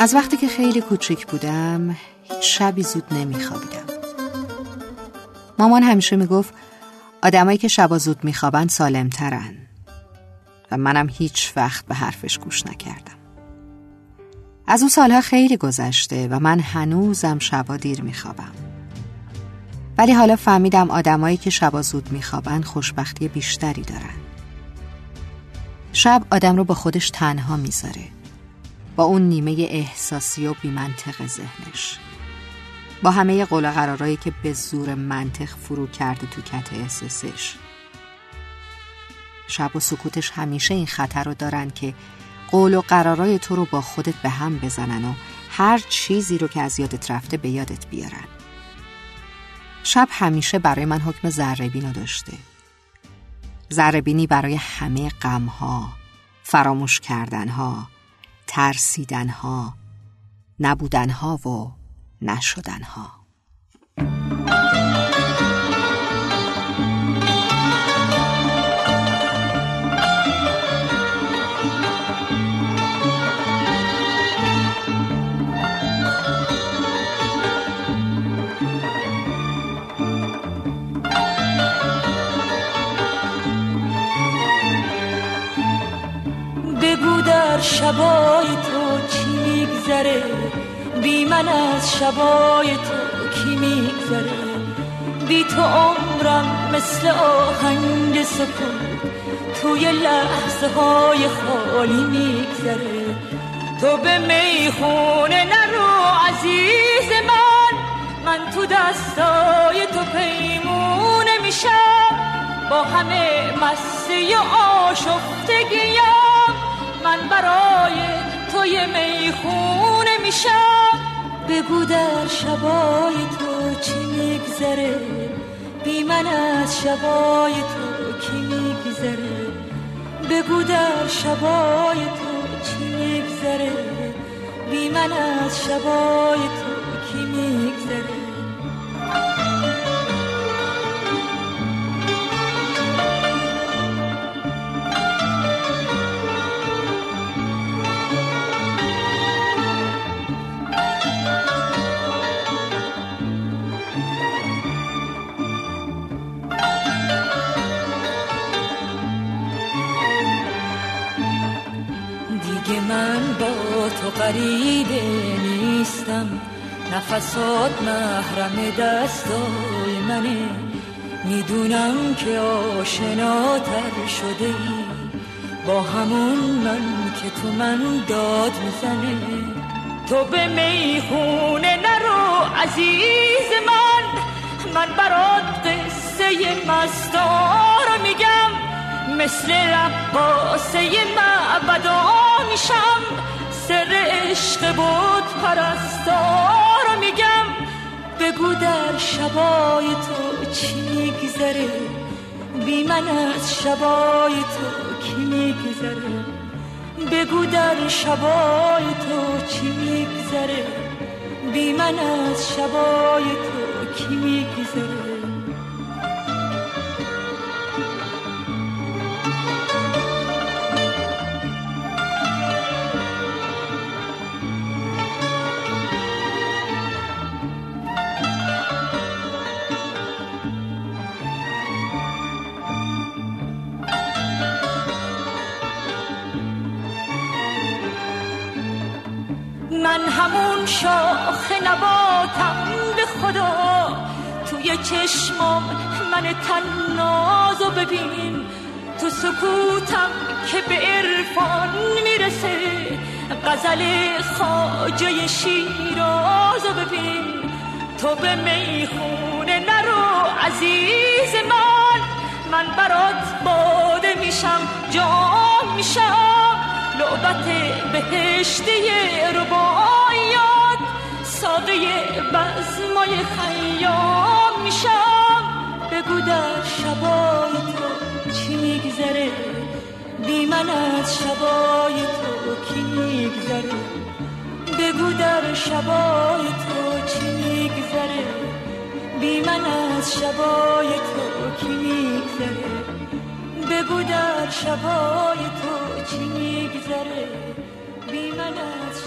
از وقتی که خیلی کوچیک بودم هیچ شبی زود نمیخوابیدم. مامان همیشه می‌گفت آدمایی که شبا زود میخوابن سالمترن. و منم هیچ وقت به حرفش گوش نکردم. از اون سالها خیلی گذشته و من هنوزم شبا دیر میخوابم. ولی حالا فهمیدم آدمایی که شبا زود میخوابن خوشبختی بیشتری دارن. شب آدم رو با خودش تنها می‌ذاره. با اون نیمه احساسی و بیمنطق ذهنش. با همه قول قرارایی که به زور منطق فرو کرده تو کت احساسش. شب و سکوتش همیشه این خطر رو دارن که قول و قرارای تو رو با خودت به هم بزنن و هر چیزی رو که از یادت رفته به یادت بیارن. شب همیشه برای من حکم ذره داشته. ذره برای همه غمها فراموش کردنها ترسیدنها نبودنها و نشدنها. در شبای تو چی میگذره؟ بی من از شبای تو کی میگذره؟ بی تو عمرم مثل آهنگ سکون توی لحظه های خالی میگذره. تو به می‌خونه نرو عزیز من من تو دستای تو پیمونه میشم. با همه مستی و آشفتگیم من برای توی می‌خونه میشم. بگو در شبای تو چی میگذره؟ بی من از شبای تو کی میگذره؟ بگو در شبای تو چی میگذره؟ بی من از شبای تو کی میگذره؟ من با تو قریبه نیستم. نفسات محرم دستای منه. می‌دونم که آشناتر شده. ای با همون من که تو من داد می‌زنه. تو به می‌خونه نرو عزیز من. من برات قصه مستار میگم. مثل رقاسه معبدا میشم سر عشق بود پرستار میگم. بگو در شبای تو چی میگذره؟ بی من از شبای تو کی میگذره؟ بگو در شبای تو چی میگذره؟ بی من از شبای تو همون شاخ نباتم به خدا. توی چشمام من تنازو ببین تو سکوتم که به عرفان می‌رسه. غزل خاجه شیرازو ببین تو به می‌خونه نرو عزیز من. من برات باده میشم جام میشم. لعبت بهشتی ربایات ساقه بزمای خیام میشم. بگو در شبای تو چی میگذره؟ بی من از شبای تو کی میگذره؟ بگو در شبای تو چی میگذره؟ بی من از شبای تو کی میگذره؟ بگو در شبای تو چی میگذره؟ بی من از